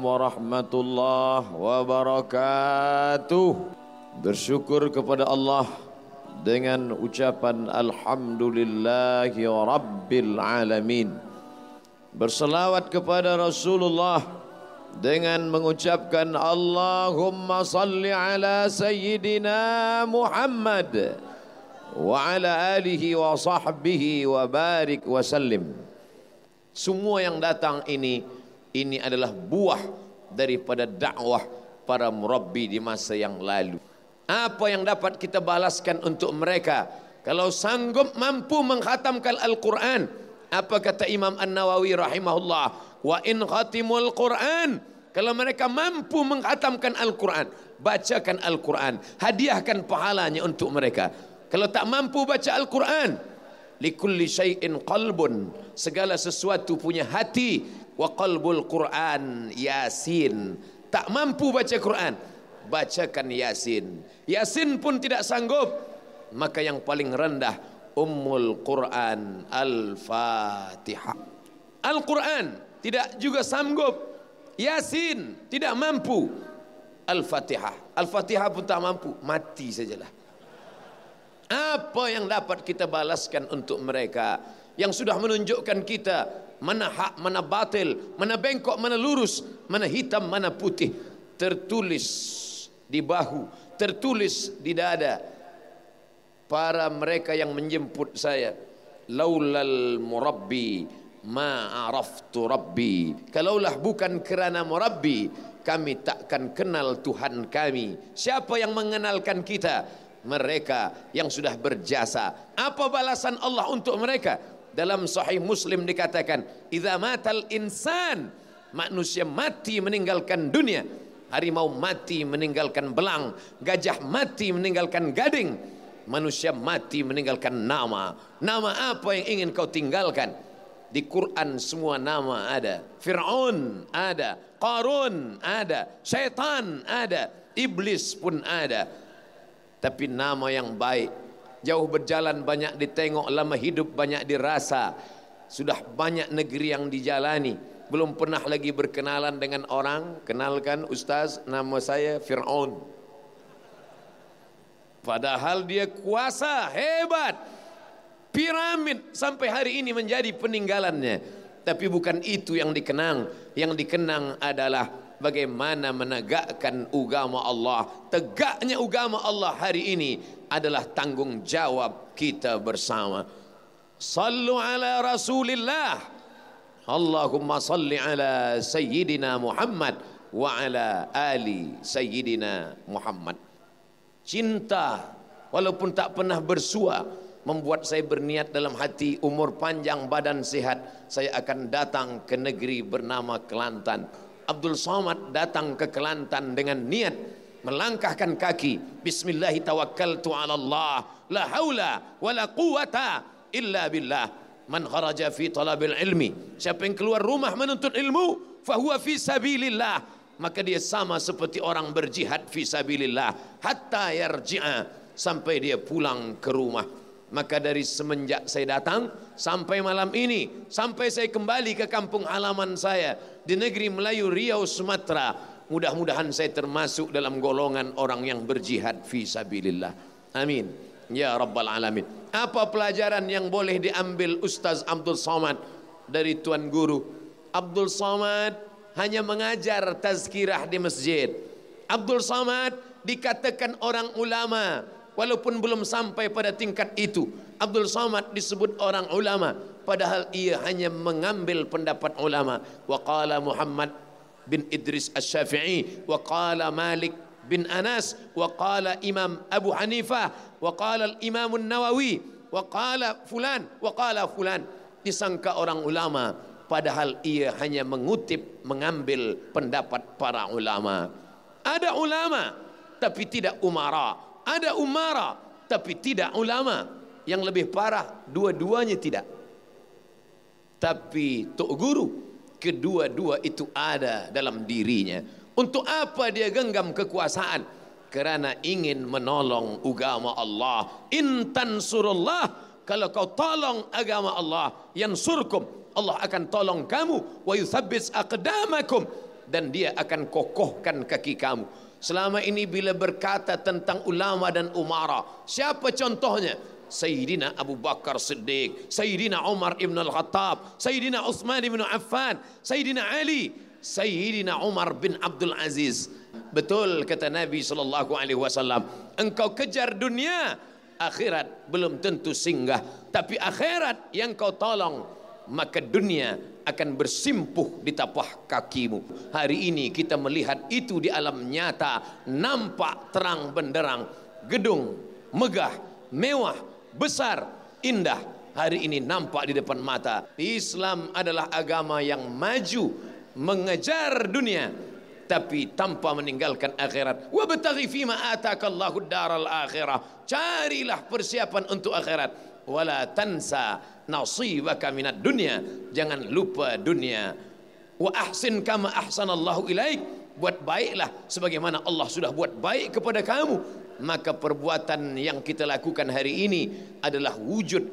Warahmatullahi wabarakatuh. Bersyukur kepada Allah dengan ucapan Alhamdulillahi Rabbil Alamin. Berselawat kepada Rasulullah dengan mengucapkan Allahumma salli ala Sayyidina Muhammad wa ala alihi wa sahbihi wa barik wa sallim. Semua yang datang ini ini adalah buah daripada dakwah para murabbi di masa yang lalu. Apa yang dapat kita balaskan untuk mereka? Kalau sanggup mampu menghatamkan Al-Quran. Apa kata Imam An-Nawawi rahimahullah? Wa in khatimul Quran. Kalau mereka mampu menghatamkan Al-Quran. Bacakan Al-Quran. Hadiahkan pahalanya untuk mereka. Kalau tak mampu baca Al-Quran. Likulli syai'in qalbun. Segala sesuatu punya hati wa qalbul Quran Yasin. Tak mampu baca Quran bacakan Yasin. Yasin pun tidak sanggup. Maka yang paling rendah Ummul Quran Al-Fatihah Al-Quran tidak juga sanggup. Yasin tidak mampu. Al-Fatihah Al-Fatihah pun tak mampu. Mati sajalah. Apa yang dapat kita balaskan untuk mereka? Yang sudah menunjukkan kita mana hak, mana batil, mana bengkok, mana lurus, mana hitam, mana putih. Tertulis di bahu, tertulis di dada. Para mereka yang menjemput saya. Laulal murabbi ma araftu rabbi. Kalaulah bukan kerana murabbi, kami takkan kenal Tuhan kami. Siapa yang mengenalkan kita? Mereka yang sudah berjasa. Apa balasan Allah untuk mereka? Dalam sahih muslim dikatakan idza matal insan manusia mati meninggalkan dunia. Harimau mati meninggalkan belang gajah mati meninggalkan gading. Manusia mati meninggalkan nama. Nama apa yang ingin kau tinggalkan? Di Quran semua nama ada. Fir'aun ada Qarun ada Syaitan ada Iblis pun ada. Tapi nama yang baik jauh berjalan banyak ditengok lama hidup banyak dirasa. Sudah banyak negeri yang dijalani. Belum pernah lagi berkenalan dengan orang. Kenalkan ustaz nama saya Fir'aun. Padahal dia kuasa hebat. Piramid sampai hari ini menjadi peninggalannya. Tapi bukan itu yang dikenang. Yang dikenang adalah bagaimana menegakkan agama Allah. Tegaknya agama Allah hari ini adalah tanggung jawab kita bersama. Sallu ala rasulillah. Allahumma salli ala sayyidina Muhammad wa ala ali sayyidina Muhammad. Cinta walaupun tak pernah bersua membuat saya berniat dalam hati umur panjang badan sehat. Saya akan datang ke negeri bernama Kelantan Abdul Somad datang ke Kelantan dengan niat melangkahkan kaki. Bismillah tawakkaltu ala Allah. La haula quwata illa billah. Man kharaja fi talabil ilmi. Siapa yang keluar rumah menuntut ilmu fahuwa fi sabilillah. Maka dia sama seperti orang berjihad fi sabilillah. Hatta yarji'a sampai dia pulang ke rumah maka dari semenjak saya datang sampai malam ini sampai saya kembali ke kampung halaman saya di negeri Melayu Riau Sumatera mudah-mudahan saya termasuk dalam golongan orang yang berjihad fi sabilillah amin. Ya rabbal alamin. Apa pelajaran yang boleh diambil Ustaz Abdul Somad dari tuan guru? Abdul Somad hanya mengajar tazkirah di masjid. Abdul Somad dikatakan orang ulama walaupun belum sampai pada tingkat itu. Abdul Samad disebut orang ulama padahal ia hanya mengambil pendapat ulama. Wa qala Muhammad bin Idris Asy-Syafi'i wa qala Malik bin Anas wa qala Imam Abu Hanifah wa qala Imam An-Nawawi wa qala fulan wa qala fulan. Disangka orang ulama padahal ia hanya mengutip mengambil pendapat para ulama. Ada ulama tapi tidak umara ada umara tapi tidak ulama. Yang lebih parah dua-duanya tidak. Tapi tok guru kedua-dua itu ada dalam dirinya. Untuk apa dia genggam kekuasaan? Kerana ingin menolong agama Allah. Intan surullah kalau kau tolong agama Allah yang surkum Allah akan tolong kamu. Wa yuthabbis aqdamakum. Dan dia akan kokohkan kaki kamu. Selama ini bila berkata tentang ulama dan umara, siapa contohnya? Sayyidina Abu Bakar Siddiq, Sayyidina Umar ibn al-Khattab, Sayyidina Uthman ibn Affan, Sayyidina Ali, Sayyidina Umar bin Abdul Aziz. Betul kata Nabi sallallahu alaihi wasallam, engkau kejar dunia, akhirat belum tentu singgah, tapi akhirat yang kau tolong, maka dunia akan bersimpuh di tapak kakimu. Hari ini kita melihat itu di alam nyata, nampak terang benderang, gedung megah, mewah, besar, indah. Hari ini nampak di depan mata. Islam adalah agama yang maju, mengejar dunia, tapi tanpa meninggalkan akhirat. Wa bataghi fima atakallahu daral akhirah. Carilah persiapan untuk akhirat. Wala tansa nasibaka minad dunya. Jangan lupa dunia. Wa ahsin kama ahsanallahu ilaik. Buat baiklah sebagaimana Allah sudah buat baik kepada kamu. Maka perbuatan yang kita lakukan hari ini adalah wujud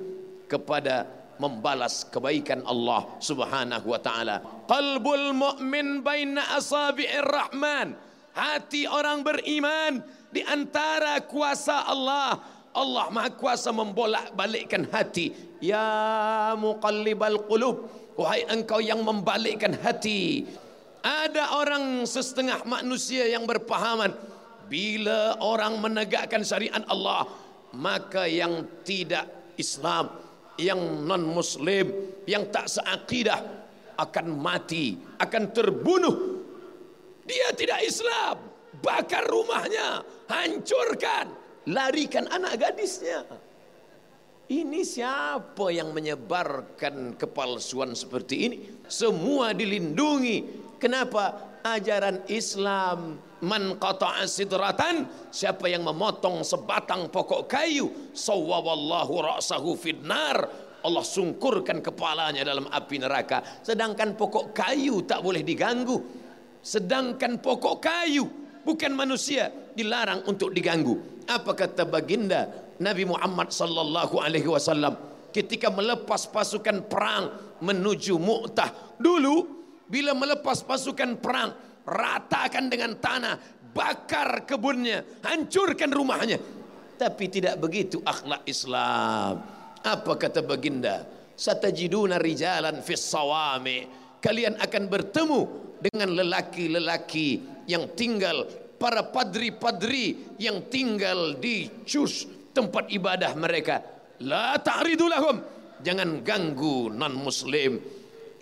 kepada membalas kebaikan Allah Subhanahu wa taala. Qalbul mu'min baina asabi'ir rahman. Hati orang beriman di antara kuasa Allah. Allah Maha Kuasa membolak-balikkan hati. Ya muqallibal qulub. Wahai engkau yang membalikkan hati. Ada orang setengah manusia yang berpahaman bila orang menegakkan syariat Allah maka yang tidak Islam yang non muslim yang tak seakidah akan mati akan terbunuh. Dia tidak Islam. Bakar rumahnya hancurkan larikan anak gadisnya. Ini siapa yang menyebarkan kepalsuan seperti ini? Semua dilindungi. Kenapa? Ajaran Islam man qata'a sidratan siapa yang memotong sebatang pokok kayu sawwallahu ra'sahu finnar Allah sungkurkan kepalanya dalam api neraka. Sedangkan pokok kayu tak boleh diganggu. Sedangkan pokok kayu bukan manusia dilarang untuk diganggu. Apa kata baginda Nabi Muhammad sallallahu alaihi wasallam? Ketika melepas pasukan perang menuju Mu'tah dulu bila melepas pasukan perang ratakan dengan tanah bakar kebunnya hancurkan rumahnya. Tapi tidak begitu akhlak Islam. Apa kata baginda? Satajiduna rijalan fis sawami. Kalian akan bertemu dengan lelaki-lelaki yang tinggal para padri-padri yang tinggal di cus tempat ibadah mereka. La ta'ridu lahum. Jangan ganggu non muslim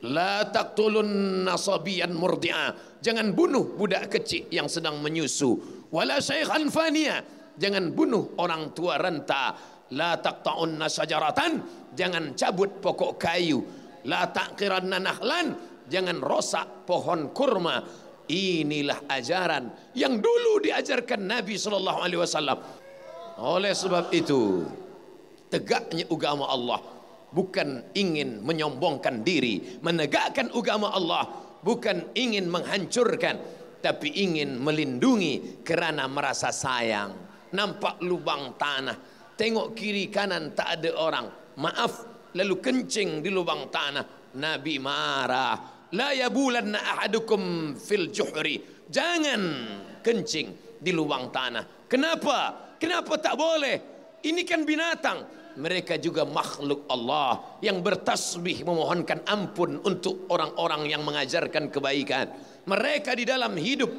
La taqtulun nasabiyan murdi'a. Jangan bunuh budak kecil yang sedang menyusu. Wala syaikhan faniya. Jangan bunuh orang tua renta. La taqta'un nasajaratan. Jangan cabut pokok kayu. La taqiran nahlan. Jangan rosak pohon kurma. Inilah ajaran yang dulu diajarkan Nabi sallallahu alaihi wasallam. Oleh sebab itu, tegaknya agama Allah bukan ingin menyombongkan diri, menegakkan agama Allah, bukan ingin menghancurkan, tapi ingin melindungi kerana merasa sayang. Nampak lubang tanah, tengok kiri kanan tak ada orang. Maaf, lalu kencing di lubang tanah. Nabi marah. La yabulanna ahadukum fil juhri. Jangan kencing di lubang tanah. Kenapa? Kenapa tak boleh? Ini kan binatang mereka juga makhluk Allah yang bertasbih memohonkan ampun untuk orang-orang yang mengajarkan kebaikan. Mereka di dalam hidup,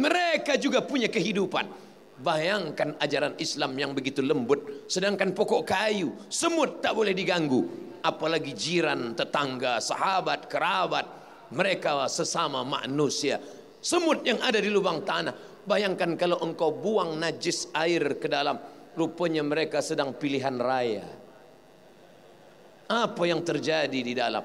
mereka juga punya kehidupan. Bayangkan ajaran Islam yang begitu lembut, sedangkan pokok kayu, semut tak boleh diganggu. Apalagi jiran, tetangga, sahabat, kerabat, mereka sesama manusia. Semut yang ada di lubang tanah, bayangkan kalau engkau buang najis air ke dalam rupanya mereka sedang pilihan raya. Apa yang terjadi di dalam?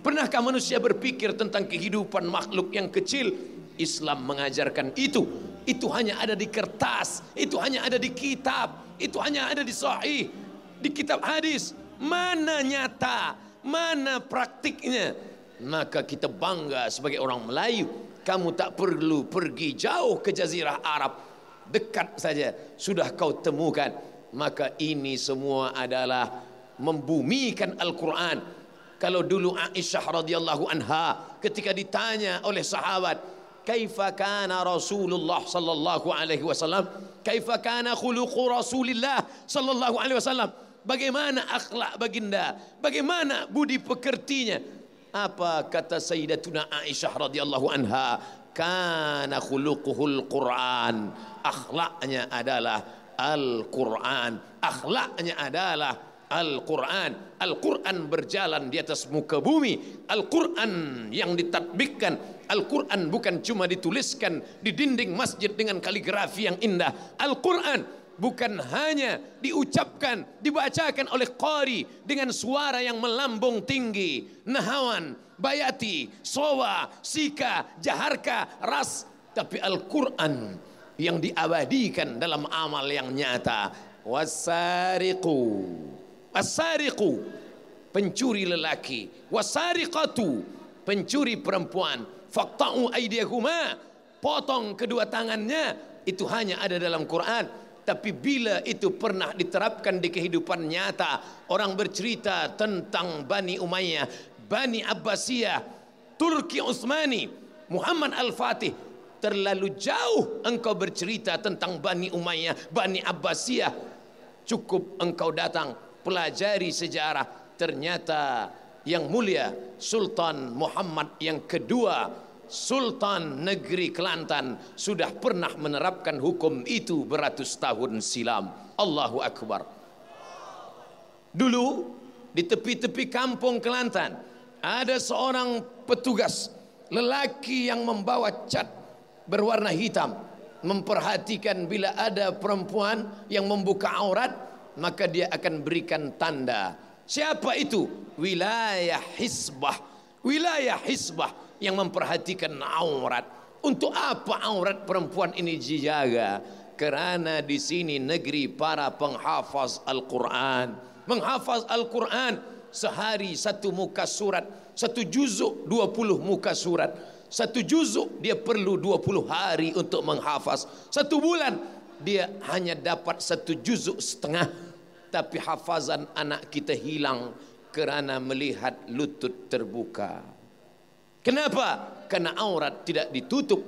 Pernahkah manusia berpikir tentang kehidupan makhluk yang kecil? Islam mengajarkan itu. Itu hanya ada di kertas, itu hanya ada di kitab, itu hanya ada di sahih, di kitab hadis. Mana nyata, mana praktiknya. Maka kita bangga sebagai orang Melayu kamu tak perlu pergi jauh ke jazirah Arab dekat saja sudah kau temukan maka ini semua adalah membumikan Al-Quran kalau dulu Aisyah radhiyallahu anha ketika ditanya oleh sahabat kaifa kana Rasulullah sallallahu alaihi wasallam? Kaifa kana khuluqu Rasulillah sallallahu alaihi wasallam? Bagaimana akhlak baginda? Bagaimana budi pekertinya? Apa kata Sayyidatuna Aisyah radhiyallahu anha? Kana khuluquhul Quran. Akhlaknya adalah Al-Quran. Akhlaknya adalah Al-Quran. Al-Quran berjalan di atas muka bumi. Al-Quran yang ditatbikkan Al-Quran bukan cuma dituliskan di dinding masjid dengan kaligrafi yang indah. Al-Quran bukan hanya diucapkan, dibacakan oleh qari dengan suara yang melambung tinggi. Nahawan, bayati, sowa, sika, jaharka, ras. Tapi Al-Quran yang diabadikan dalam amal yang nyata. Wasariqu Asariqu pencuri lelaki, wasariqatu pencuri perempuan, faqta'u aydiyahuma potong kedua tangannya. Itu hanya ada dalam Quran. Tapi bila itu pernah diterapkan di kehidupan nyata orang bercerita tentang Bani Umayyah Bani Abbasiyah Turki Utsmani Muhammad Al-Fatih terlalu jauh engkau bercerita tentang Bani Umayyah Bani Abbasiyah cukup engkau datang pelajari sejarah. Ternyata yang mulia Sultan Muhammad yang kedua Sultan negeri Kelantan sudah pernah menerapkan hukum itu beratus tahun silam. Allahu Akbar. Dulu di tepi-tepi kampung Kelantan ada seorang petugas lelaki yang membawa cat berwarna hitam memperhatikan bila ada perempuan yang membuka aurat maka dia akan berikan tanda. Siapa itu? Wilayah Hisbah. Wilayah Hisbah yang memperhatikan aurat. Untuk apa aurat perempuan ini dijaga? Kerana di sini negeri para penghafaz Al-Quran. Menghafaz Al-Quran sehari satu muka surat. Satu juzuk dua puluh muka surat. Satu juzuk dia perlu dua puluh hari untuk menghafaz. Satu bulan dia hanya dapat satu juzuk setengah tapi hafazan anak kita hilang kerana melihat lutut terbuka. Kenapa? Karena aurat tidak ditutup.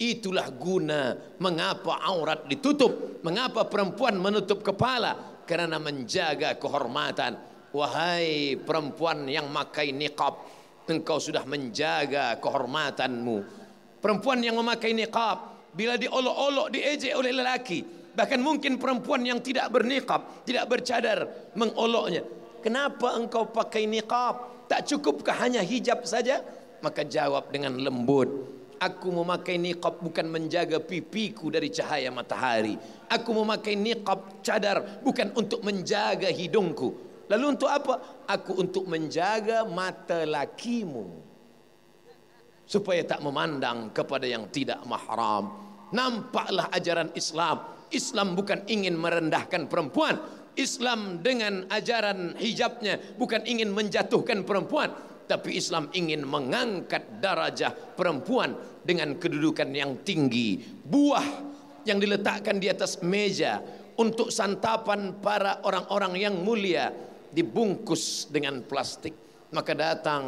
Itulah guna mengapa aurat ditutup. Mengapa perempuan menutup kepala? Kerana menjaga kehormatan. Wahai perempuan yang memakai niqab, engkau sudah menjaga kehormatanmu. Perempuan yang memakai niqab, bila diolok-olok diejek oleh lelaki, Bahkan mungkin perempuan yang tidak berniqab, tidak bercadar mengoloknya. Kenapa engkau pakai niqab? Tak cukupkah hanya hijab saja? Maka jawab dengan lembut. Aku memakai niqab bukan menjaga pipiku dari cahaya matahari. Aku memakai niqab cadar bukan untuk menjaga hidungku. Lalu untuk apa? Aku untuk menjaga mata lakimu. Supaya tak memandang kepada yang tidak mahram. Nampaklah ajaran Islam. Islam bukan ingin merendahkan perempuan. Islam dengan ajaran hijabnya bukan ingin menjatuhkan perempuan. Tapi Islam ingin mengangkat darajah perempuan dengan kedudukan yang tinggi. Buah yang diletakkan di atas meja untuk santapan para orang-orang yang mulia dibungkus dengan plastik. Maka datang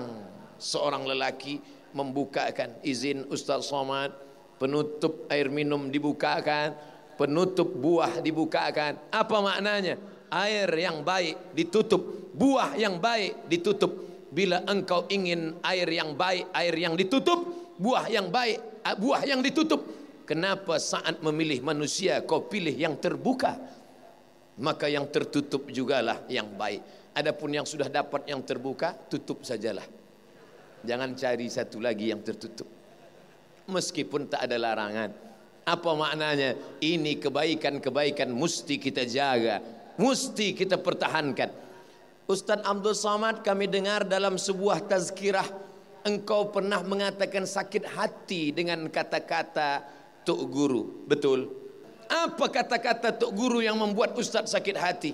seorang lelaki membukakan. Izin Ustaz Somad penutup air minum dibukakan penutup buah dibukakan. Apa maknanya? Air yang baik ditutup buah yang baik ditutup. Bila engkau ingin air yang baik air yang ditutup buah yang baik buah yang ditutup. Kenapa saat memilih manusia kau pilih yang terbuka? Maka yang tertutup jugalah yang baik. Adapun yang sudah dapat yang terbuka tutup sajalah jangan cari satu lagi yang tertutup meskipun tak ada larangan apa maknanya? Ini kebaikan-kebaikan mesti kita jaga, mesti kita pertahankan. Ustaz Abdul Somad kami dengar dalam sebuah tazkirah engkau pernah mengatakan sakit hati dengan kata-kata tuk guru. Betul? Apa kata-kata tuk guru yang membuat Ustaz sakit hati?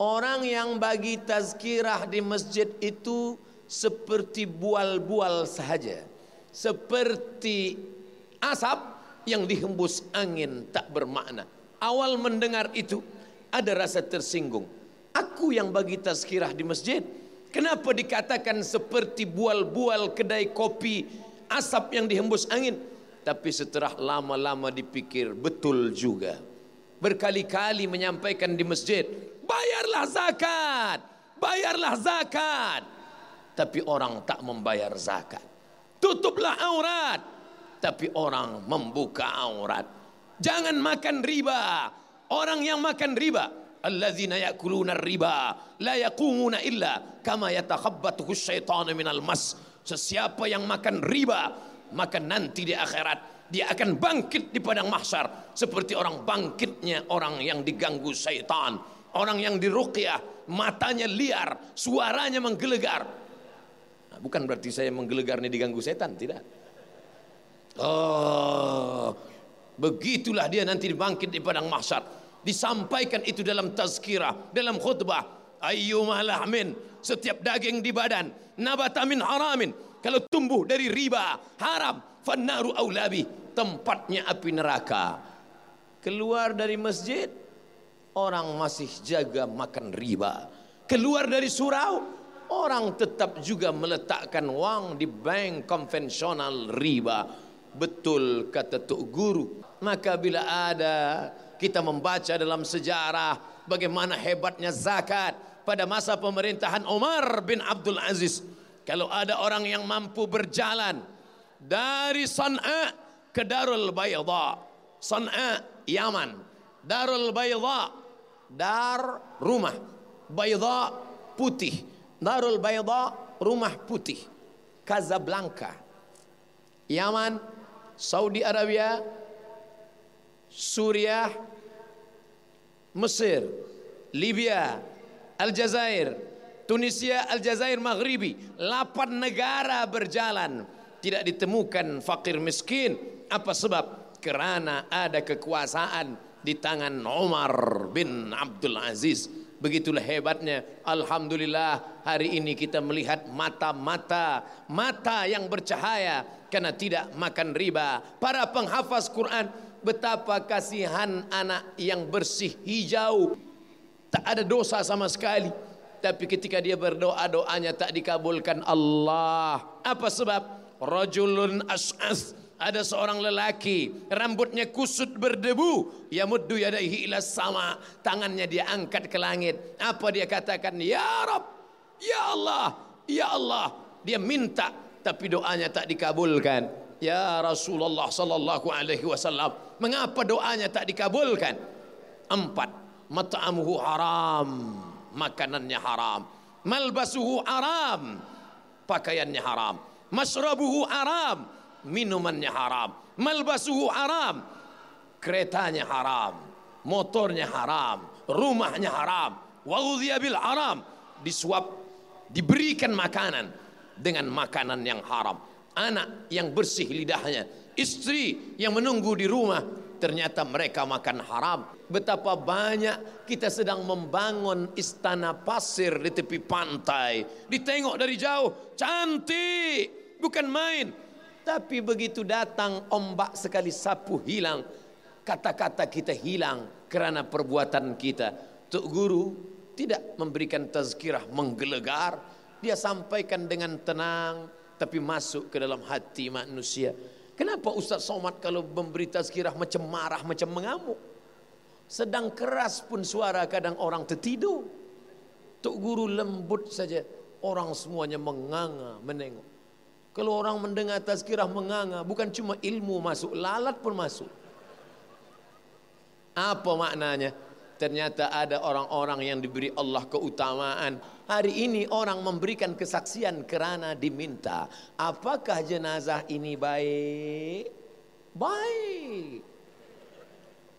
Orang yang bagi tazkirah di masjid itu seperti bual-bual sahaja seperti asap yang dihembus angin tak bermakna. Awal mendengar itu ada rasa tersinggung. Aku yang bagi tazkirah di masjid. Kenapa dikatakan seperti bual-bual kedai kopi asap yang dihembus angin? Tapi setelah lama-lama dipikir betul juga. Berkali-kali menyampaikan di masjid, bayarlah zakat, bayarlah zakat. Tapi orang tak membayar zakat. Tutuplah aurat, tapi orang membuka aurat. Jangan makan riba. Orang yang makan riba, alladzina yakuluna riba la yaqumuna illa kama yatakhabbathu syaitanu minal mas. Sesiapa yang makan riba, maka nanti di akhirat dia akan bangkit di padang mahsyar seperti orang bangkitnya orang yang diganggu syaitan, orang yang diruqyah, matanya liar, suaranya menggelegar. Bukan berarti saya menggelegar ini diganggu setan, tidak. Oh, begitulah dia nanti bangkit di padang mahsyar. Disampaikan itu dalam tazkirah, dalam khutbah. Ayyumah lahmin, setiap daging di badan, nabata min haramin, kalau tumbuh dari riba, haram, fannaru aulabi, tempatnya api neraka. Keluar dari masjid, orang masih jaga makan riba. Keluar dari surau, orang tetap juga meletakkan uang di bank konvensional riba. Betul kata Tuk Guru. Maka bila ada kita membaca dalam sejarah bagaimana hebatnya zakat pada masa pemerintahan Umar bin Abdul Aziz kalau ada orang yang mampu berjalan dari San'a ke Darul Bayda. San'a Yaman. Darul Bayda dar rumah. Bayda putih. Darul Bayda rumah putih. Casablanca. Yaman, Saudi Arabia, Suriah, Mesir, Libya, Aljazair, Tunisia, Aljazair, Maghribi, lapan negara berjalan tidak ditemukan fakir miskin. Apa sebab? Kerana ada kekuasaan di tangan Umar bin Abdul Aziz. Begitulah hebatnya. Alhamdulillah hari ini kita melihat mata-mata mata yang bercahaya karena tidak makan riba. Para penghafaz Quran betapa kasihan anak yang bersih hijau. Tak ada dosa sama sekali. Tapi ketika dia berdoa doanya tak dikabulkan Allah. Apa sebab? Rajulun as'as ada seorang lelaki rambutnya kusut berdebu. Yamuddu yadaihi ila sama. Tangannya dia angkat ke langit. Apa dia katakan? Ya rab ya Allah ya Allah. Dia minta tapi doanya tak dikabulkan. Ya Rasulullah sallallahu alaihi wasallam mengapa doanya tak dikabulkan? Empat mat'amuhu haram makanannya haram. Malbasuhu haram pakaiannya haram. Masrabuhu haram minumannya haram. Malbasuhu haram. Keretanya haram. Motornya haram. Rumahnya haram. Wa bil haram. Disuap diberikan makanan dengan makanan yang haram. Anak yang bersih lidahnya. Istri yang menunggu di rumah ternyata mereka makan haram. Betapa banyak kita sedang membangun istana pasir di tepi pantai. Ditengok dari jauh, cantik, bukan main. Tapi begitu datang ombak sekali sapu hilang. Kata-kata kita hilang kerana perbuatan kita. Tuk Guru tidak memberikan tazkirah menggelegar. Dia sampaikan dengan tenang tapi masuk ke dalam hati manusia. Kenapa Ustaz Somad kalau memberi tazkirah macam marah, macam mengamuk? Sedang keras pun suara kadang orang tertidur. Tok guru lembut saja. Orang semuanya menganga, menengok. Kalau orang mendengar tazkirah menganga, bukan cuma ilmu masuk, lalat pun masuk. Apa maknanya? Ternyata ada orang-orang yang diberi Allah keutamaan. Hari ini orang memberikan kesaksian kerana diminta. Apakah jenazah ini baik? Baik.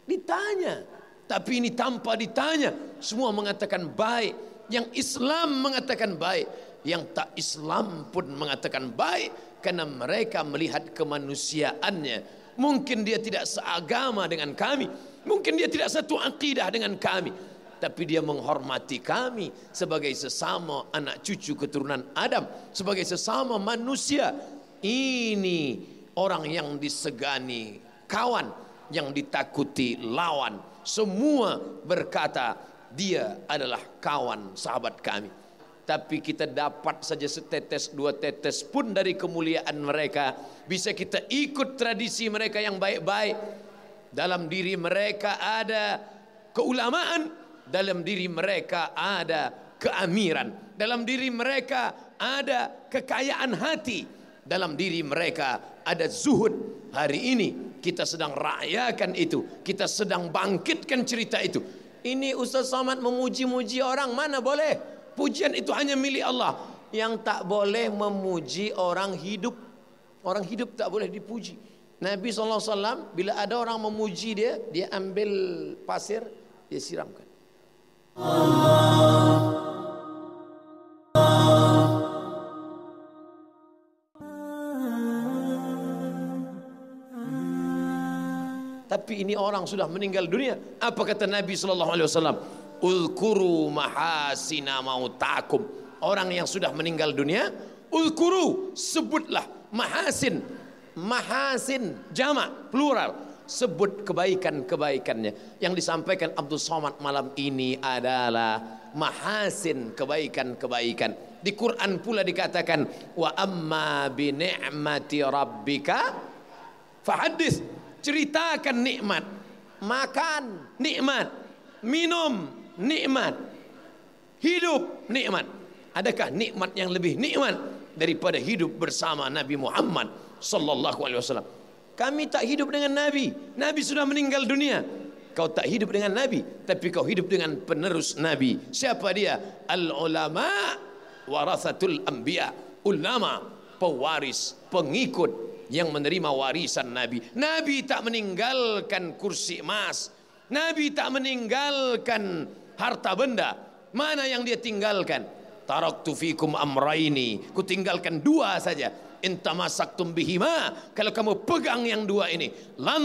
Ditanya. Tapi ini tanpa ditanya. Semua mengatakan baik. Yang Islam mengatakan baik. Yang tak Islam pun mengatakan baik. Karena mereka melihat kemanusiaannya. Mungkin dia tidak seagama dengan kami. Mungkin dia tidak satu akidah dengan kami. Tapi dia menghormati kami sebagai sesama anak cucu keturunan Adam. Sebagai sesama manusia. Ini orang yang disegani, kawan yang ditakuti lawan. Semua berkata dia adalah kawan sahabat kami. Tapi kita dapat saja setetes dua tetes pun dari kemuliaan mereka. Bisa kita ikut tradisi mereka yang baik-baik. Dalam diri mereka ada keulamaan. Dalam diri mereka ada keamiran. Dalam diri mereka ada kekayaan hati. Dalam diri mereka ada zuhud. Hari ini kita sedang rayakan itu. Kita sedang bangkitkan cerita itu. Ini Ustaz Somad memuji-muji orang mana boleh? Pujian itu hanya milik Allah. Yang tak boleh memuji orang hidup. Orang hidup tak boleh dipuji. Nabi SAW bila ada orang memuji dia, dia ambil pasir, dia siramkan. Allah. Tapi ini orang sudah meninggal dunia. Apa kata Nabi sallallahu alaihi wasallam? Ulkuru mahasina mautakum. Orang yang sudah meninggal dunia, ulkuru sebutlah mahasin. Mahasin jamak plural sebut kebaikan-kebaikannya. Yang disampaikan Abdul Somad malam ini adalah mahasin kebaikan-kebaikan. Di Quran pula dikatakan wa amma bi ni'mati rabbika fahaddits ceritakan nikmat makan nikmat minum nikmat. Hidup nikmat. Adakah nikmat yang lebih nikmat daripada hidup bersama Nabi Muhammad sallallahu alaihi wasallam? Kami tak hidup dengan nabi. Nabi sudah meninggal dunia. Kau tak hidup dengan nabi tapi kau hidup dengan penerus nabi. Siapa dia? Al ulama warasatul anbiya. Ulama pewaris pengikut yang menerima warisan Nabi. Nabi tak meninggalkan kursi emas. Nabi tak meninggalkan harta benda. Mana yang dia tinggalkan? Taraktu fikum amraini. Ku tinggalkan dua saja. Intamasaktum bihima. Kalau kamu pegang yang dua ini. Lan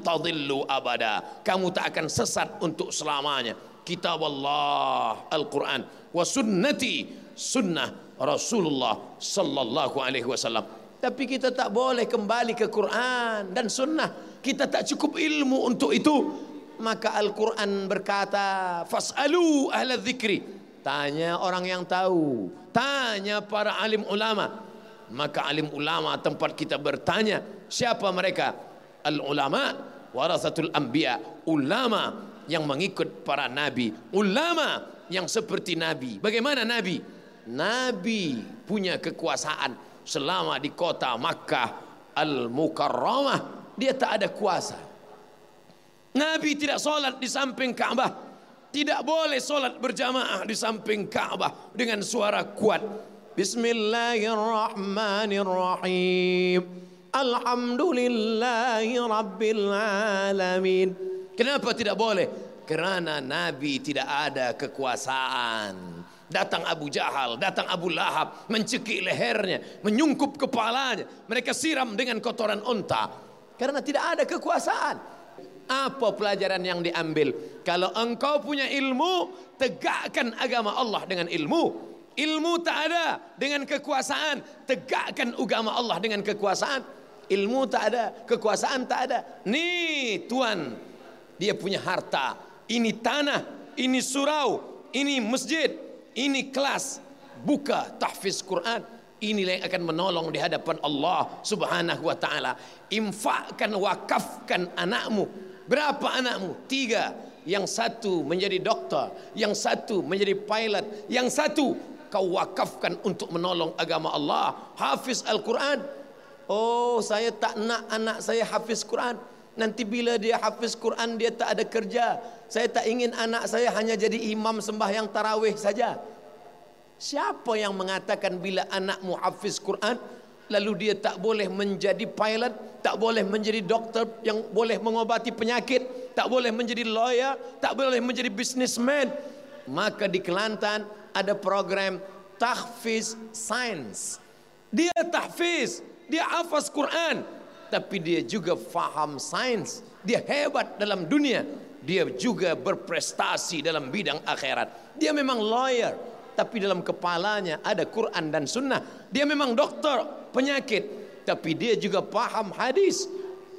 tadillu abada. Kamu tak akan sesat untuk selamanya. Kitab Allah. Al-Quran. Wa sunnati. Sunnah Rasulullah sallallahu alaihi wasallam. Tapi kita tak boleh kembali ke Quran dan sunnah. Kita tak cukup ilmu untuk itu. Maka Al-Quran berkata, Fas'alu ahla dzikri. Tanya orang yang tahu. Tanya para alim ulama. Maka alim ulama tempat kita bertanya. Siapa mereka? Al-ulama warasatul anbiya. Ulama yang mengikut para nabi. Ulama yang seperti nabi. Bagaimana nabi? Nabi punya kekuasaan selama di kota Makkah Al-Mukarramah dia tak ada kuasa Nabi tidak solat di samping Ka'bah tidak boleh solat berjamaah di samping Ka'bah dengan suara kuat Bismillahirrahmanirrahim Alhamdulillahi Kenapa tidak boleh? Kerana Nabi tidak ada kekuasaan Datang Abu Jahal, datang Abu Lahab, mencekik lehernya, menyungkup kepalanya. Mereka siram dengan kotoran unta. Karena tidak ada kekuasaan. Apa pelajaran yang diambil? Kalau engkau punya ilmu, tegakkan agama Allah dengan ilmu. Ilmu tak ada dengan kekuasaan, tegakkan agama Allah dengan kekuasaan. Ilmu tak ada, kekuasaan tak ada. Nih Tuhan, dia punya harta. Ini tanah, ini surau, ini masjid, ini kelas buka tahfiz Quran. Inilah yang akan menolong di hadapan Allah Subhanahu wa taala. Infakkan wakafkan anakmu. Berapa anakmu? Tiga. Yang satu menjadi doktor, yang satu menjadi pilot, yang satu kau wakafkan untuk menolong agama Allah. Hafiz Al-Quran. Oh, saya tak nak anak saya hafiz Quran. Nanti bila dia hafiz Quran dia tak ada kerja. Saya tak ingin anak saya hanya jadi imam sembahyang tarawih saja. Siapa yang mengatakan bila anakmu hafiz Quran lalu dia tak boleh menjadi pilot, tak boleh menjadi doktor yang boleh mengobati penyakit, tak boleh menjadi lawyer, tak boleh menjadi businessman. Maka di Kelantan ada program tahfiz sains. Dia tahfiz, dia hafaz Quran, tapi dia juga faham sains. Dia hebat dalam dunia dia juga berprestasi dalam bidang akhirat. Dia memang lawyer, tapi dalam kepalanya ada Quran dan Sunnah. Dia memang dokter penyakit, tapi dia juga paham hadis.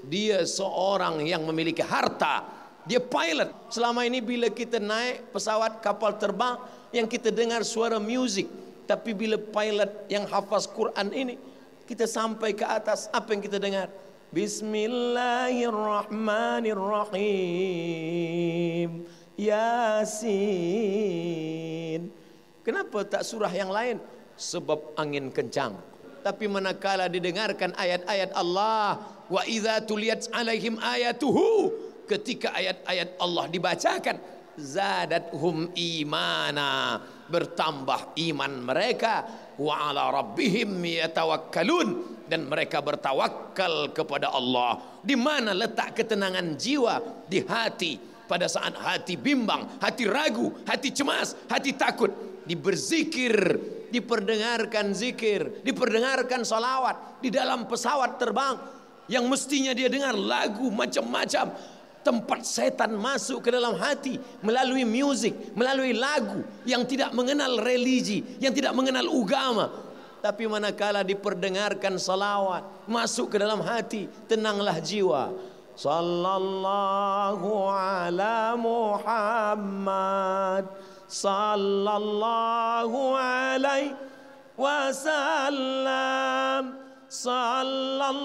Dia seorang yang memiliki harta. Dia pilot. Selama ini bila kita naik pesawat kapal terbang yang kita dengar suara musik, tapi bila pilot yang hafaz Quran ini kita sampai ke atas apa yang kita dengar? Bismillahirrahmanirrahim. Yasin. Kenapa tak surah yang lain? Sebab angin kencang. Tapi manakala didengarkan ayat-ayat Allah, wa idza tuliyat alaihim ayatuhu, ketika ayat-ayat Allah dibacakan, zadathum imana, bertambah iman mereka wa ala rabbihim yatawakkalun dan mereka bertawakal kepada Allah. Di mana letak ketenangan jiwa di hati pada saat hati bimbang, hati ragu, hati cemas, hati takut, di berzikir diperdengarkan zikir, diperdengarkan salawat di dalam pesawat terbang yang mestinya dia dengar lagu macam-macam tempat setan masuk ke dalam hati melalui musik, melalui lagu yang tidak mengenal religi, yang tidak mengenal agama. Tapi manakala diperdengarkan salawat masuk ke dalam hati, tenanglah jiwa. Sallallahu ala Muhammad sallallahu alaihi wasallam. Sallallahu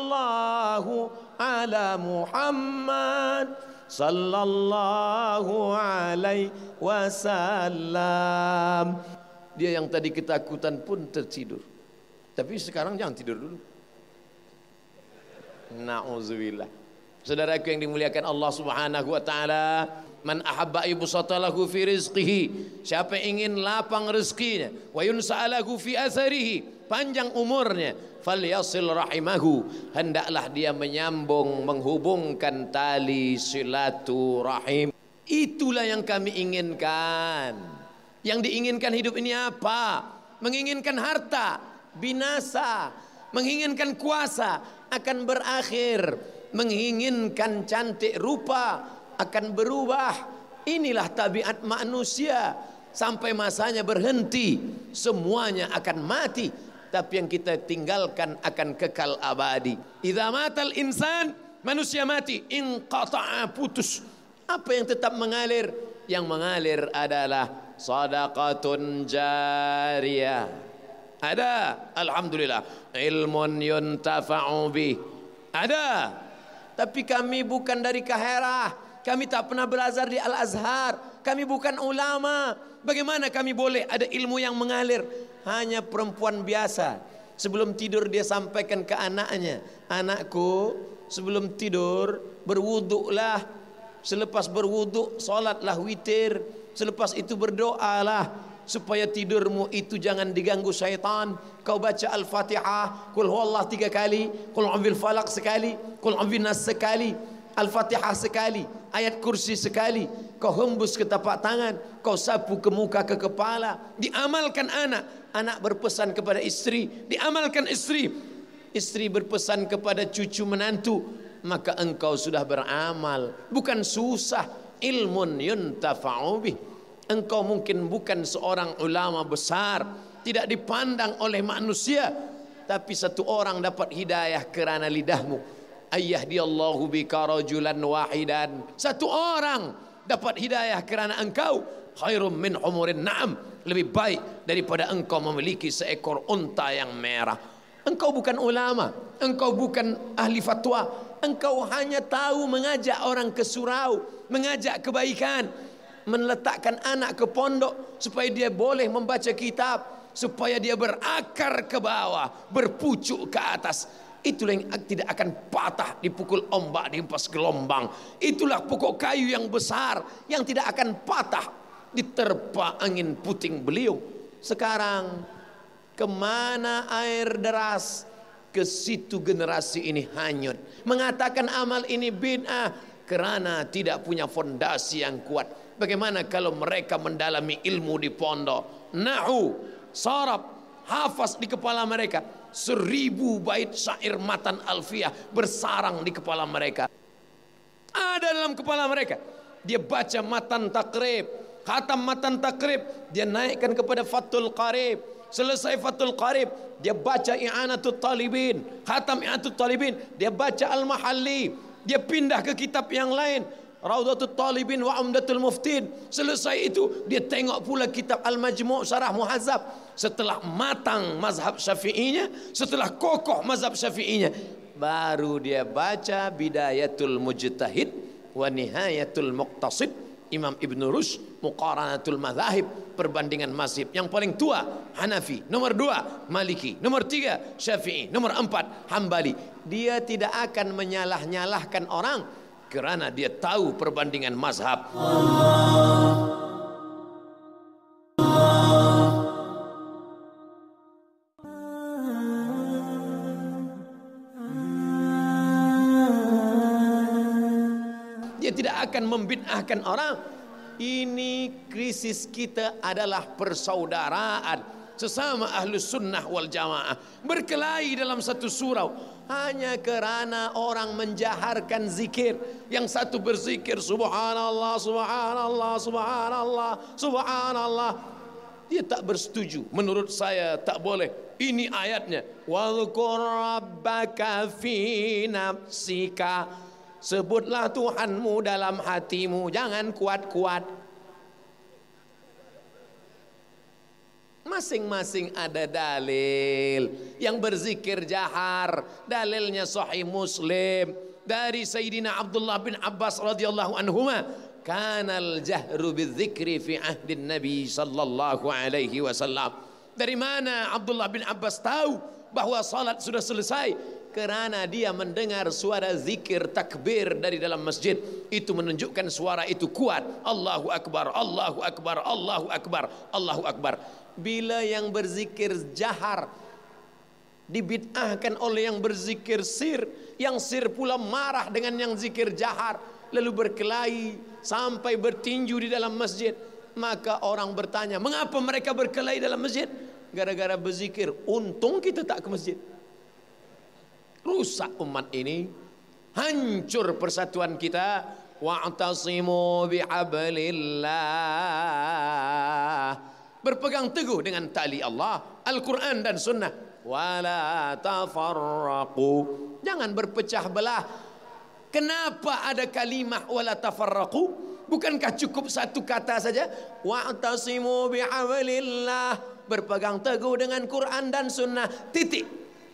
ala Muhammad. Sallallahu alaihi wasallam. Dia yang tadi ketakutan pun tertidur. Tapi sekarang jangan tidur dulu. Na'udzubillah. Saudaraku yang dimuliakan Allah subhanahu wa ta'ala Man ahabba ibsatalahu fi rizqihi. Siapa ingin lapang rezekinya, wa yunsa'alahu fi atharihi, panjang umurnya, falyasil rahimahu. Hendaklah dia menyambung menghubungkan tali silaturahim. Itulah yang kami inginkan. Yang diinginkan hidup ini apa? Menginginkan harta, binasa, menginginkan kuasa akan berakhir, menginginkan cantik rupa akan berubah. Inilah tabiat manusia. Sampai masanya berhenti, semuanya akan mati. Tapi yang kita tinggalkan akan kekal abadi. Idza matal insan, manusia mati, inqata'a putus. Apa yang tetap mengalir? Yang mengalir adalah sadaqatun jariyah. Ada, alhamdulillah, ilmun yuntafa'u bih. Ada. Tapi kami bukan dari Kaherah. Kami tak pernah belajar di Al-Azhar. Kami bukan ulama. Bagaimana kami boleh ada ilmu yang mengalir? Hanya perempuan biasa. Sebelum tidur dia sampaikan ke anaknya. Anakku sebelum tidur berwuduklah. Selepas berwuduk solatlah witir. Selepas itu berdoalah supaya tidurmu itu jangan diganggu syaitan. Kau baca Al-Fatihah, kul huwallah tiga kali, kul ambil falak sekali, kul ambil nas sekali. Al-Fatihah sekali, ayat kursi sekali, kau hembus ke tapak tangan, kau sapu ke muka ke kepala, diamalkan anak, anak berpesan kepada istri, diamalkan istri, istri berpesan kepada cucu menantu, maka engkau sudah beramal, bukan susah, ilmun yuntafa'u bih. Engkau mungkin bukan seorang ulama besar, tidak dipandang oleh manusia, tapi satu orang dapat hidayah kerana lidahmu ayah dia Allahu bika rajulan wahidan. Satu orang dapat hidayah kerana engkau khairum min umurin na'am. Lebih baik daripada engkau memiliki seekor unta yang merah. Engkau bukan ulama engkau bukan ahli fatwa. Engkau hanya tahu mengajak orang ke surau mengajak kebaikan meletakkan anak ke pondok supaya dia boleh membaca kitab supaya dia berakar ke bawah berpucuk ke atas Itulah yang tidak akan patah dipukul ombak di empas gelombang. Itulah pokok kayu yang besar yang tidak akan patah diterpa angin puting beliung. Sekarang ke mana air deras? Ke situ generasi ini hanyut. Mengatakan amal ini bid'ah kerana tidak punya fondasi yang kuat. Bagaimana kalau mereka mendalami ilmu di pondok? Nahu, sarab, hafaz di kepala mereka seribu bait syair matan alfiah bersarang di kepala mereka. Ada dalam kepala mereka. Dia baca matan takrib, khatam matan takrib, dia naikkan kepada fatul qarib, selesai Fathul Qarib dia baca I'anatul Talibin. Khatam I'anatul Talibin dia baca Al-Mahalli. Dia pindah ke kitab yang lain Raudatul Talibin wa Umdatul Muftin. Selesai itu dia tengok pula kitab Al-Majmu' Syarah Muhazzab. Setelah matang mazhab Syafi'inya setelah kokoh mazhab Syafi'inya baru dia baca Bidayatul Mujtahid wa Nihayatul Muqtasid. Imam Ibn Rushd Muqaranatul Madhahib perbandingan mazhab yang paling tua Hanafi. Nomor dua Maliki. Nomor tiga Syafi'i. Nomor empat Hambali. Dia tidak akan menyalah-nyalahkan orang kerana dia tahu perbandingan mazhab. Dia tidak akan membid'ahkan orang. Ini krisis kita adalah persaudaraan sesama ahlus sunnah wal jamaah berkelahi dalam satu surau. Hanya kerana orang menjaharkan zikir. Yang satu berzikir subhanallah subhanallah subhanallah subhanallah. Dia tak bersetuju. Menurut saya tak boleh. Ini ayatnya. Wadhkur rabbaka fi nafsika. Sebutlah Tuhanmu dalam hatimu. Jangan kuat-kuat Masing-masing ada dalil yang berzikir jahar, dalilnya sahih Muslim dari Sayyidina Abdullah bin Abbas radhiyallahu anhuma kana al-jahru bidzikri fi ahdi Nabi sallallahu alaihi wasallam. Dari mana Abdullah bin Abbas tahu bahawa salat sudah selesai? Kerana dia mendengar suara zikir takbir dari dalam masjid itu menunjukkan suara itu kuat. Allahu akbar, Allahu akbar, Allahu akbar, Allahu akbar bila yang berzikir jahar dibid'ahkan oleh yang berzikir sir yang sir pula marah dengan yang zikir jahar lalu berkelahi sampai bertinju di dalam masjid maka orang bertanya mengapa mereka berkelahi dalam masjid? Gara-gara berzikir untung kita tak ke masjid. Rusak umat ini hancur persatuan kita. Wa'tasimu bihablillah berpegang teguh dengan tali Allah, Al-Quran dan Sunnah. Wala tafarraqu. Jangan berpecah belah. Kenapa ada kalimah wala tafarraqu? Bukankah cukup satu kata saja? Wa'tasimu bihablillah. Berpegang teguh dengan Quran dan Sunnah. Titik.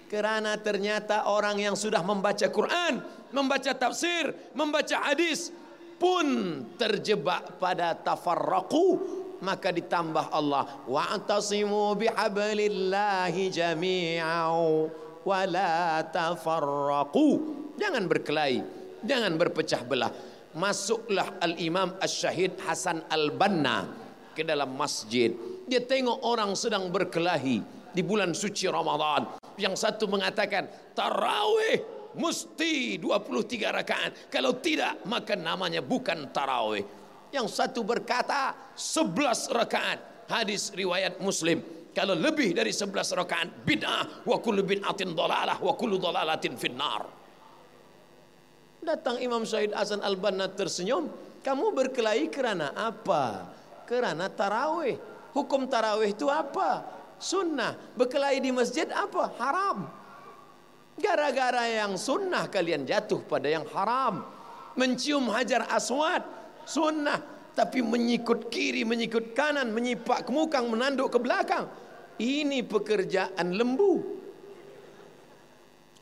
Kerana ternyata orang yang sudah membaca Quran, membaca tafsir, membaca hadis pun terjebak pada tafarraqu maka ditambah Allah. Wa'tasimu bihablillahi jami'au wa la tafarraqu. Jangan berkelahi jangan berpecah belah. Masuklah al-imam asy-syahid Hasan al-Banna ke dalam masjid. Dia tengok orang sedang berkelahi di bulan suci Ramadan. Yang satu mengatakan tarawih mesti 23 rakaat. Kalau tidak maka namanya bukan tarawih yang satu berkata sebelas rakaat. Hadis riwayat muslim. Kalau lebih dari sebelas rakaat bid'ah. Wa kullu bid'atin dalalah wa kullu finnar. Datang Imam Syahid Hasan Al-Banna tersenyum. Kamu berkelahi kerana apa? Kerana tarawih. Hukum tarawih itu apa? Sunnah. Berkelahi di masjid apa? Haram. Gara-gara yang sunnah kalian jatuh pada yang haram. Mencium hajar aswad sunnah. Tapi menyikut kiri menyikut kanan menyipak ke muka menanduk ke belakang. Ini pekerjaan lembu.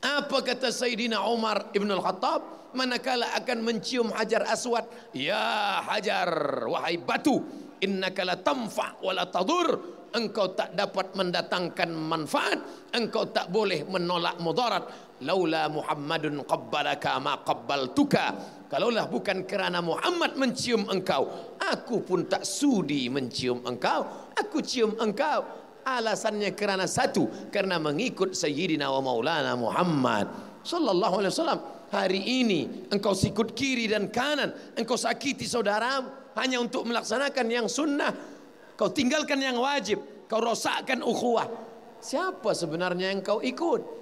Apa kata Sayyidina Umar Ibn Al-Khattab? Manakala akan mencium hajar aswad? Ya hajar wahai batu innaka la tamfa wa la tadur. Engkau tak dapat mendatangkan manfaat. Engkau tak boleh menolak mudarat laula muhammadun qabbalaka ma qabbaltuka. Kalaulah bukan kerana Muhammad mencium engkau aku pun tak sudi mencium engkau. Aku cium engkau. Alasannya kerana satu kerana mengikut sayyidina wa maulana Muhammad sallallahu alaihi wasallam. Hari ini engkau sikut kiri dan kanan engkau sakiti saudara hanya untuk melaksanakan yang sunnah. Kau tinggalkan yang wajib kau rosakkan ukhuwah. Siapa sebenarnya yang kau ikut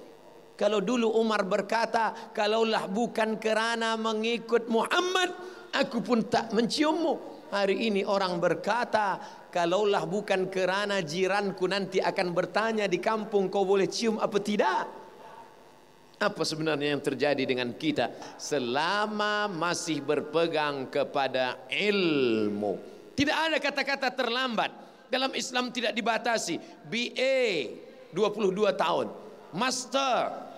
kalau dulu Umar berkata, kalaulah bukan kerana mengikut Muhammad, aku pun tak menciummu. Hari ini orang berkata, kalaulah bukan kerana jiranku nanti akan bertanya di kampung kau boleh cium apa tidak? Apa sebenarnya yang terjadi dengan kita selama masih berpegang kepada ilmu? Tidak ada kata-kata terlambat. Dalam Islam tidak dibatasi. BA 22 tahun, master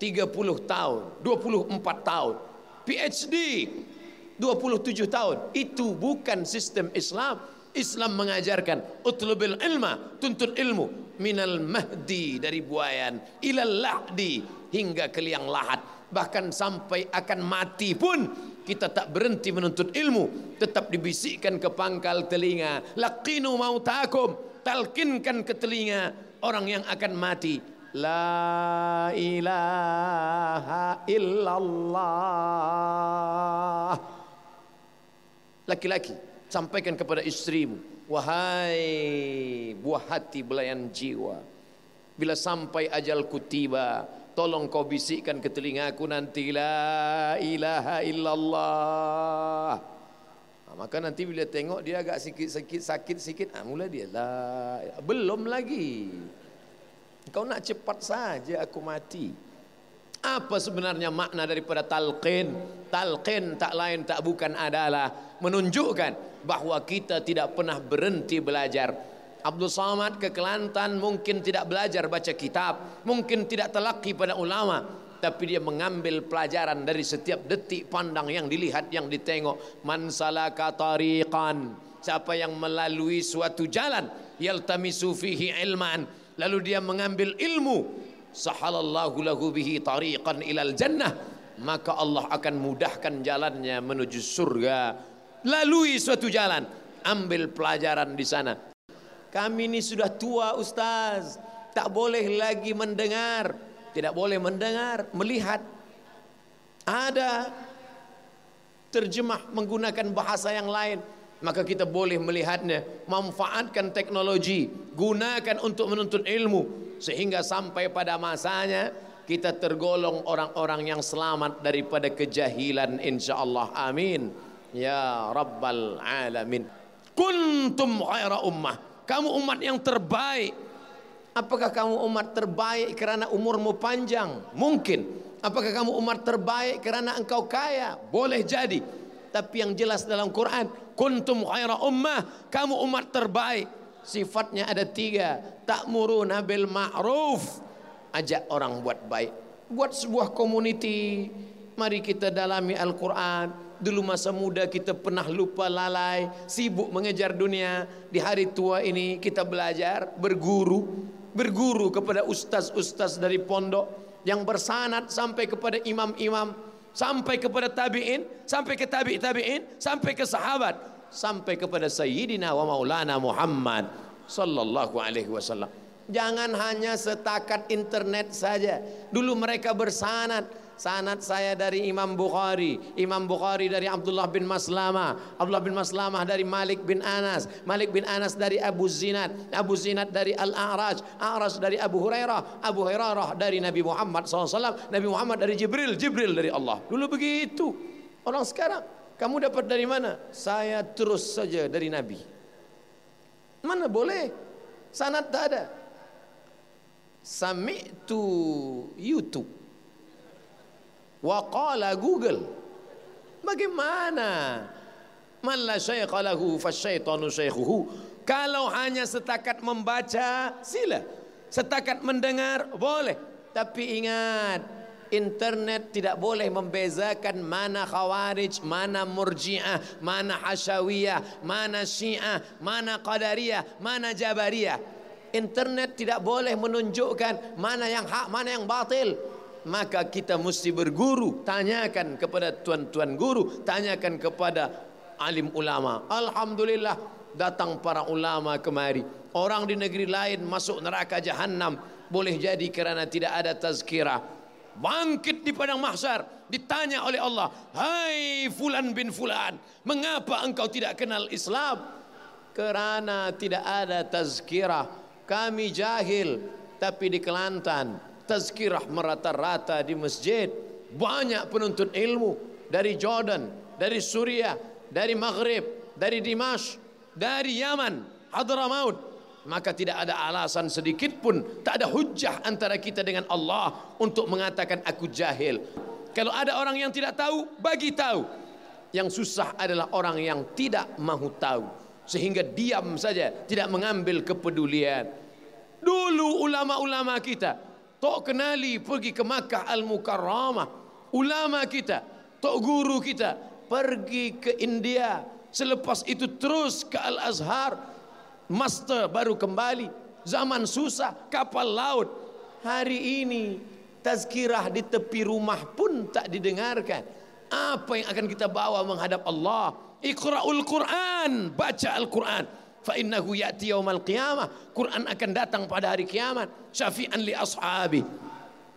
30 tahun, 24 tahun, PhD 27 tahun. Itu bukan sistem Islam. Islam mengajarkan utlubil ilma tuntut ilmu minal mahdi dari buayan ilal lahdi hingga ke liang lahat. Bahkan sampai akan mati pun kita tak berhenti menuntut ilmu. Tetap dibisikkan ke pangkal telinga. Laqinu mautakum talkinkan ke telinga orang yang akan mati la ilaha illallah. Laki-laki sampaikan kepada istrimu wahai buah hati belayan jiwa bila sampai ajalku tiba tolong kau bisikkan ke telingaku nanti la ilaha illallah. Ha, maka nanti bila tengok dia agak sikit-sikit sakit sikit ah mula dia la belum lagi kau nak cepat saja aku mati apa sebenarnya makna daripada talqin? Talqin tak lain tak bukan adalah menunjukkan bahawa kita tidak pernah berhenti belajar. Abdul Samad ke Kelantan mungkin tidak belajar baca kitab, mungkin tidak telaki pada ulama, tapi dia mengambil pelajaran dari setiap detik pandang yang dilihat, yang ditengok. Man salaka tariqan, siapa yang melalui suatu jalan, yaltamisu fihi ilman, lalu dia mengambil ilmu, sahalallahu lahu bihi tariqan ilal jannah. Maka Allah akan mudahkan jalannya menuju surga. Lalui suatu jalan. Ambil pelajaran di sana. Kami ini sudah tua ustaz. Tak boleh lagi mendengar. Tidak boleh mendengar melihat. Ada terjemah menggunakan bahasa yang lain maka kita boleh melihatnya. Manfaatkan teknologi. Gunakan untuk menuntut ilmu. Sehingga sampai pada masanya kita tergolong orang-orang yang selamat daripada kejahilan insyaallah amin. Ya rabbal alamin. Kuntum khaira ummah. Kamu umat yang terbaik. Apakah kamu umat terbaik kerana umurmu panjang? Mungkin. Apakah kamu umat terbaik kerana engkau kaya? Boleh jadi. Tapi yang jelas dalam Quran kuntum khaira ummah. Kamu umat terbaik. Sifatnya ada tiga. Ta'muruna bil ma'ruf. Ajak orang buat baik. Buat sebuah community mari kita dalami Al-Quran. Dulu masa muda kita pernah lupa lalai. Sibuk mengejar dunia. Di hari tua ini kita belajar berguru. Berguru kepada ustaz-ustaz dari pondok yang bersanat sampai kepada imam-imam sampai kepada tabi'in sampai ke tabi' tabi'in sampai ke sahabat sampai kepada Sayyidina wa Maulana Muhammad sallallahu alaihi wasallam. Jangan hanya setakat internet saja. Dulu mereka bersanad. Sanad saya dari Imam Bukhari, Imam Bukhari dari Abdullah bin Maslamah, Abdullah bin Maslamah dari Malik bin Anas, Malik bin Anas dari Abu Zinad, Abu Zinad dari Al-A'raj, A'raj dari Abu Hurairah, Abu Hurairah dari Nabi Muhammad SAW, Nabi Muhammad dari Jibril, Jibril dari Allah. Dulu begitu. Orang sekarang kamu dapat dari mana? Saya terus saja dari Nabi. Mana boleh? Sanad tak ada. Sami'tu YouTube. Wa qala Google. Bagaimana? Man la syaikha lahu fasyaitanu syaikhuhu. Kalau hanya setakat membaca, sila. Setakat mendengar, boleh. Tapi ingat, internet tidak boleh membezakan mana khawarij, mana murji'ah, mana hasyawiyah, mana syiah, mana qadariyah, mana jabariyah. Internet tidak boleh menunjukkan mana yang hak, mana yang batil. Maka kita mesti berguru, tanyakan kepada tuan-tuan guru, tanyakan kepada alim ulama. Alhamdulillah datang para ulama kemari. Orang di negeri lain masuk neraka jahanam boleh jadi kerana tidak ada tazkirah. Bangkit di padang mahsyar ditanya oleh Allah hai fulan bin fulan mengapa engkau tidak kenal Islam? Kerana tidak ada tazkirah. Kami jahil tapi di Kelantan tazkirah merata-rata di masjid banyak penuntut ilmu dari Jordan dari Suriah dari Maghrib dari Dimash, dari Yaman, Hadramaut, maka tidak ada alasan sedikit pun, tak ada hujah antara kita dengan Allah untuk mengatakan aku jahil. Kalau ada orang yang tidak tahu, bagi tahu. Yang susah adalah orang yang tidak mahu tahu sehingga diam saja, tidak mengambil kepedulian. Dulu ulama-ulama kita tok kenali pergi ke Makkah Al-Mukarramah. Ulama kita, tok guru kita pergi ke India. Selepas itu terus ke Al-Azhar. Master baru kembali. Zaman susah, kapal laut. Hari ini tazkirah di tepi rumah pun tak didengarkan. Apa yang akan kita bawa menghadap Allah? Iqra'ul Quran, baca Al-Quran. Fa innahu ya'ti yaumal qiyamah. Quran akan datang pada hari kiamat. Syafi'an li ashabi.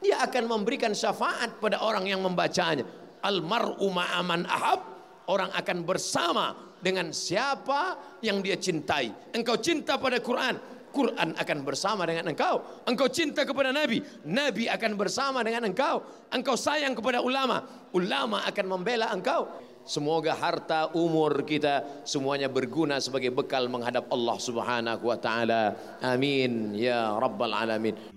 Dia akan memberikan syafaat pada orang yang membacanya. Al mar'u ma'aman ahab. Orang akan bersama dengan siapa yang dia cintai. Engkau cinta pada Quran, Quran akan bersama dengan engkau. Engkau cinta kepada Nabi, Nabi akan bersama dengan engkau. Engkau sayang kepada ulama, ulama akan membela engkau. Semoga harta umur kita semuanya berguna sebagai bekal menghadap Allah Subhanahu wa taala. Amin ya rabbal alamin.